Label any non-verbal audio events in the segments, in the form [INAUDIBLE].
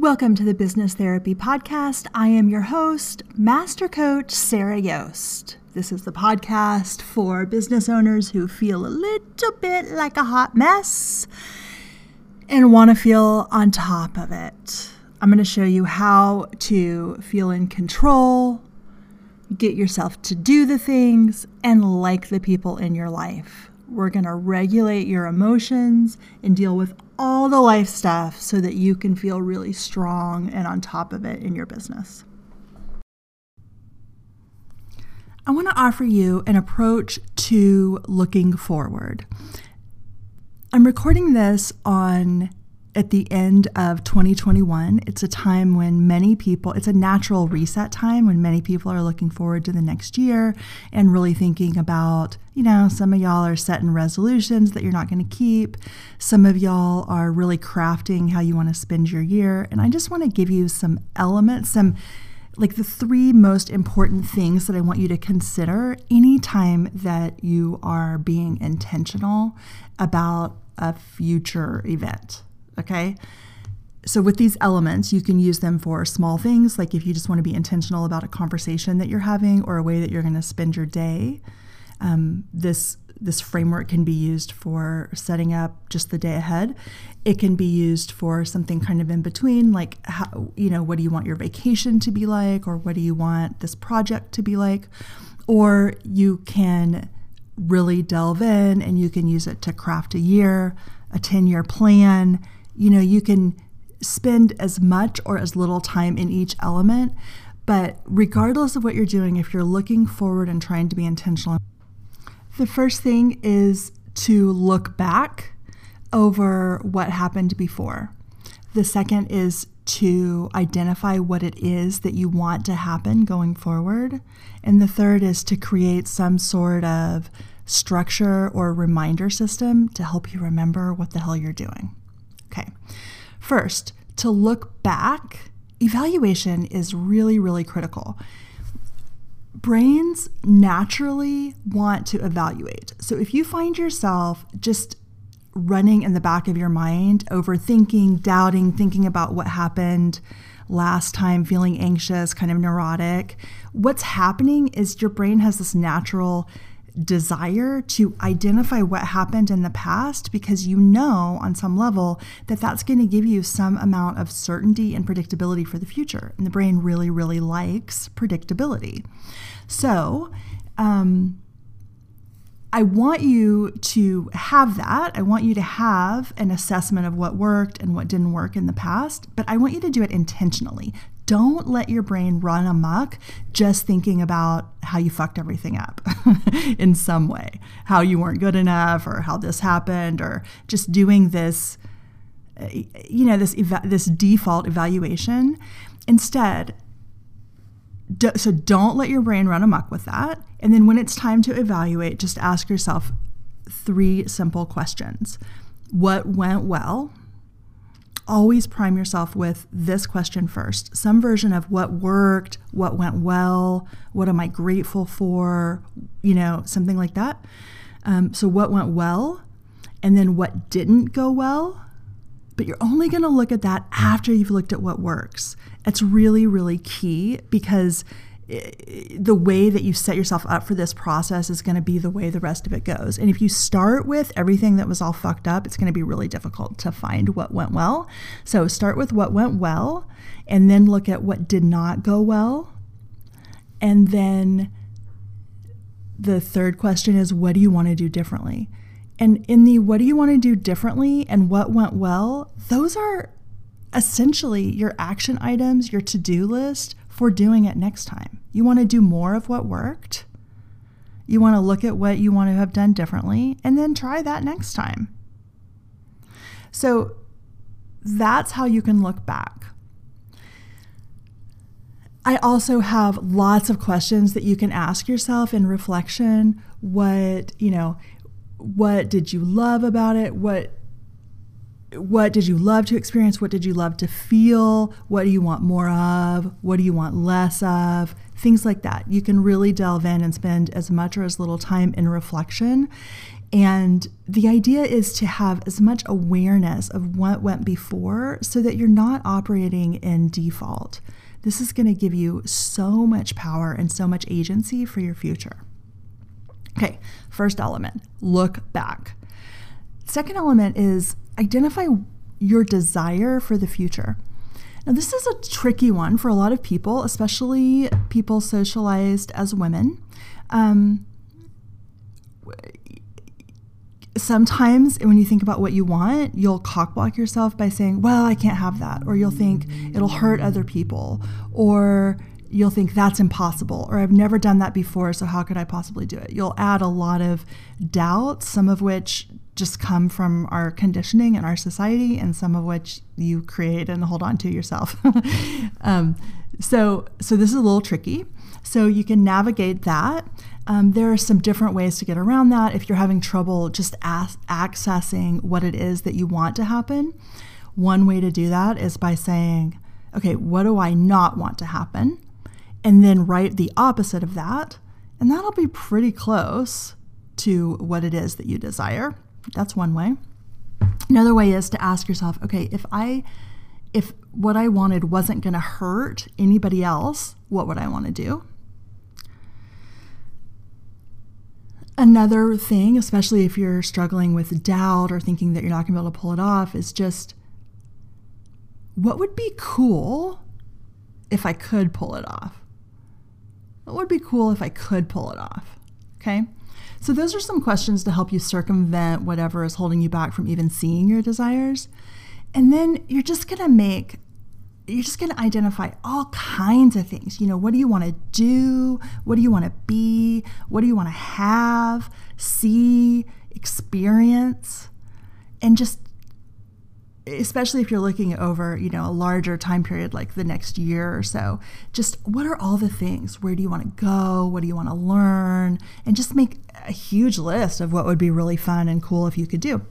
Welcome to the Business Therapy Podcast. I am your host, Master Coach Sarah Yost. This is the podcast for business owners who feel a little bit like a hot mess and want to feel on top of it. I'm going to show you how to feel in control, get yourself to do the things, and like the people in your life. We're going to regulate your emotions and deal with all the life stuff so that you can feel really strong and on top of it in your business. I want to offer you an approach to looking forward. I'm recording this on at the end of 2021. It's a time when many people, it's a natural reset time when many people are looking forward to the next year and really thinking about, you know, some of y'all are setting resolutions that you're not going to keep. Some of y'all are really crafting how you want to spend your year. And I just want to give you some elements, some like the three most important things that I want you to consider anytime that you are being intentional about a future event. Okay. So, with these elements, you can use them for small things, like if you just want to be intentional about a conversation that you're having or a way that you're going to spend your day. Um, this this framework can be used for setting up just the day ahead. It can be used for something kind of in between, like how you know what do you want your vacation to be like, or what do you want this project to be like, or you can really delve in and you can use it to craft a year, a ten year plan you know, you can spend as much or as little time in each element. But regardless of what you're doing, if you're looking forward and trying to be intentional, the first thing is to look back over what happened before. The second is to identify what it is that you want to happen going forward. And the third is to create some sort of structure or reminder system to help you remember what the hell you're doing. First, to look back, evaluation is really, really critical. Brains naturally want to evaluate. So if you find yourself just running in the back of your mind, overthinking, doubting, thinking about what happened last time, feeling anxious, kind of neurotic, what's happening is your brain has this natural desire to identify what happened in the past because you know on some level that that's going to give you some amount of certainty and predictability for the future. And the brain really, really likes predictability. So, um, I want you to have that. I want you to have an assessment of what worked and what didn't work in the past, but I want you to do it intentionally. Don't let your brain run amok just thinking about how you fucked everything up [LAUGHS] in some way, how you weren't good enough, or how this happened, or just doing this, you know, this this default evaluation. Instead, do, so don't let your brain run amok with that. And then when it's time to evaluate, just ask yourself three simple questions: What went well? Always prime yourself with this question first some version of what worked, what went well, what am I grateful for, you know, something like that. Um, so, what went well, and then what didn't go well. But you're only going to look at that after you've looked at what works. It's really, really key because the way that you set yourself up for this process is going to be the way the rest of it goes. And if you start with everything that was all fucked up, it's going to be really difficult to find what went well. So start with what went well and then look at what did not go well. And then the third question is what do you want to do differently? And in the what do you want to do differently and what went well, those are essentially your action items, your to do list for doing it next time. You want to do more of what worked. You want to look at what you want to have done differently and then try that next time. So that's how you can look back. I also have lots of questions that you can ask yourself in reflection. What, you know, what did you love about it? What what did you love to experience? What did you love to feel? What do you want more of? What do you want less of? Things like that. You can really delve in and spend as much or as little time in reflection And the idea is to have as much awareness of what went before so that you're not operating in default. This is going to give you so much power and so much agency for your future. Okay, first element look back. Second element is identify your desire for the future. Now, this is a tricky one for a lot of people, especially people socialized as women. Um, sometimes when you think about what you want, you'll cockblock yourself by saying, Well, I can't have that. Or you'll think it'll hurt other people. Or you'll think that's impossible. Or I've never done that before, so how could I possibly do it? You'll add a lot of doubts, some of which just come from our conditioning and our society, and some of which you create and hold on to yourself. [LAUGHS] um, so, so this is a little tricky. So you can navigate that. Um, there are some different ways to get around that. If you're having trouble just as- accessing what it is that you want to happen, one way to do that is by saying, okay, what do I not want to happen? And then write the opposite of that. And that'll be pretty close to what it is that you desire. That's one way. Another way is to ask yourself, okay, if I if what I wanted wasn't going to hurt anybody else, what would I want to do? Another thing, especially if you're struggling with doubt or thinking that you're not going to be able to pull it off, is just what would be cool if I could pull it off? What would be cool if I could pull it off? Okay. So, those are some questions to help you circumvent whatever is holding you back from even seeing your desires. And then you're just going to make you're just going to identify all kinds of things. You know, what do you want to do? What do you want to be? What do you want to have, see, experience? And just especially if you're looking over, you know, a larger time period like the next year or so, just what are all the things? Where do you want to go? What do you want to learn? And just make a huge list of what would be really fun and cool if you could do.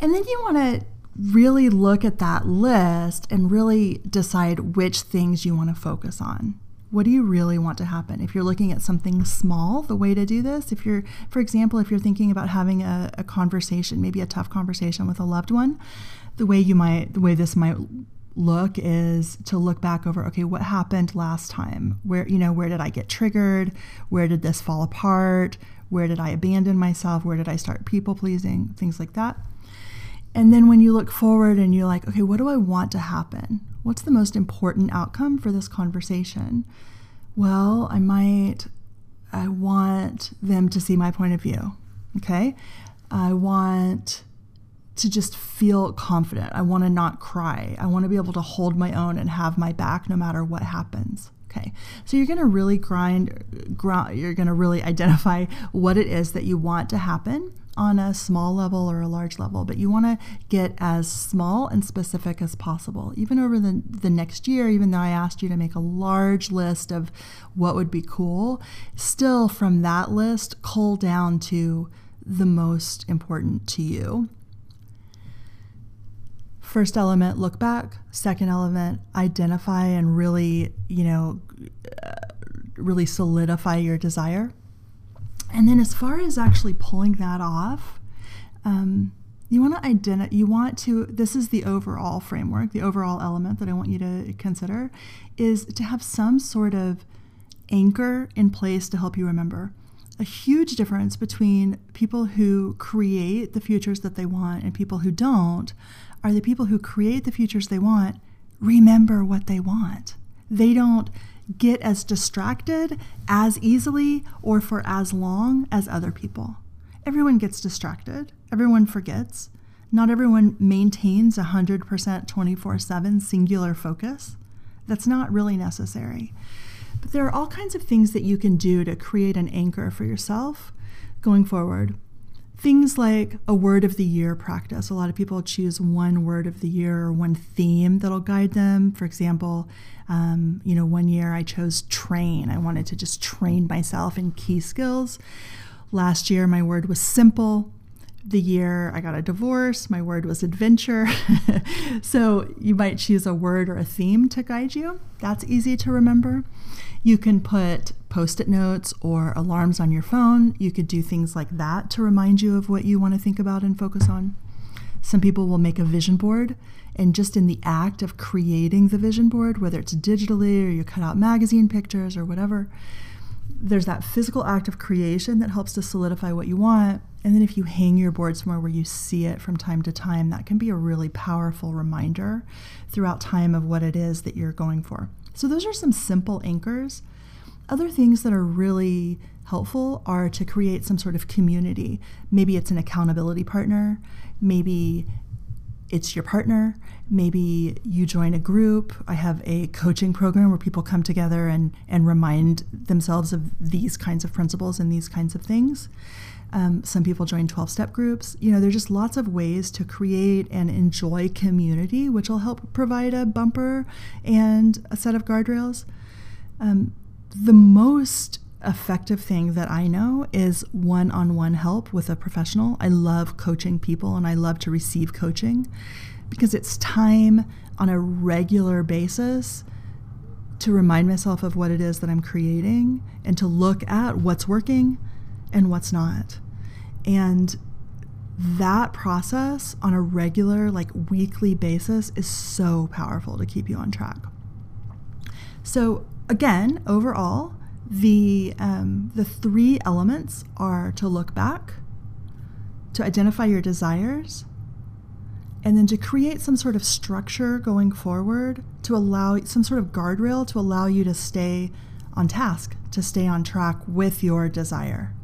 And then you want to really look at that list and really decide which things you want to focus on. What do you really want to happen? If you're looking at something small, the way to do this, if you're, for example, if you're thinking about having a, a conversation, maybe a tough conversation with a loved one, the way you might, the way this might look is to look back over okay what happened last time? Where you know where did i get triggered? Where did this fall apart? Where did i abandon myself? Where did i start people pleasing? Things like that and then when you look forward and you're like, okay, what do I want to happen? What's the most important outcome for this conversation? Well, I might, I want them to see my point of view. Okay. I want to just feel confident. I want to not cry. I want to be able to hold my own and have my back no matter what happens. Okay, so you're going to really grind, you're going to really identify what it is that you want to happen on a small level or a large level, but you want to get as small and specific as possible. Even over the, the next year, even though I asked you to make a large list of what would be cool, still from that list, cull down to the most important to you. First element, look back. Second element, identify and really, you know, uh, really solidify your desire. And then as far as actually pulling that off, um, you want to identify, you want to, this is the overall framework, the overall element that I want you to consider is to have some sort of anchor in place to help you remember. A huge difference between people who create the futures that they want and people who don't are the people who create the futures they want remember what they want. They don't get as distracted as easily or for as long as other people. Everyone gets distracted, everyone forgets. Not everyone maintains 100% 24 7 singular focus. That's not really necessary. But there are all kinds of things that you can do to create an anchor for yourself going forward. Things like a word of the year practice. A lot of people choose one word of the year or one theme that'll guide them. For example, um, you know, one year I chose train. I wanted to just train myself in key skills. Last year, my word was simple. the year I got a divorce, my word was adventure. [LAUGHS] so you might choose a word or a theme to guide you. That's easy to remember. You can put post it notes or alarms on your phone. You could do things like that to remind you of what you want to think about and focus on. Some people will make a vision board, and just in the act of creating the vision board, whether it's digitally or you cut out magazine pictures or whatever, there's that physical act of creation that helps to solidify what you want. And then if you hang your board somewhere where you see it from time to time, that can be a really powerful reminder throughout time of what it is that you're going for. So those are some simple anchors. Other things that are really helpful are to create some sort of community. Maybe it's an accountability partner, maybe it's your partner. Maybe you join a group. I have a coaching program where people come together and, and remind themselves of these kinds of principles and these kinds of things. Um, some people join 12 step groups. You know, there's just lots of ways to create and enjoy community, which will help provide a bumper and a set of guardrails. Um, the most effective thing that I know is one on one help with a professional. I love coaching people and I love to receive coaching because it's time on a regular basis to remind myself of what it is that I'm creating and to look at what's working and what's not. And that process on a regular, like weekly basis is so powerful to keep you on track. So, again, overall, the, um, the three elements are to look back, to identify your desires, and then to create some sort of structure going forward to allow some sort of guardrail to allow you to stay on task, to stay on track with your desire.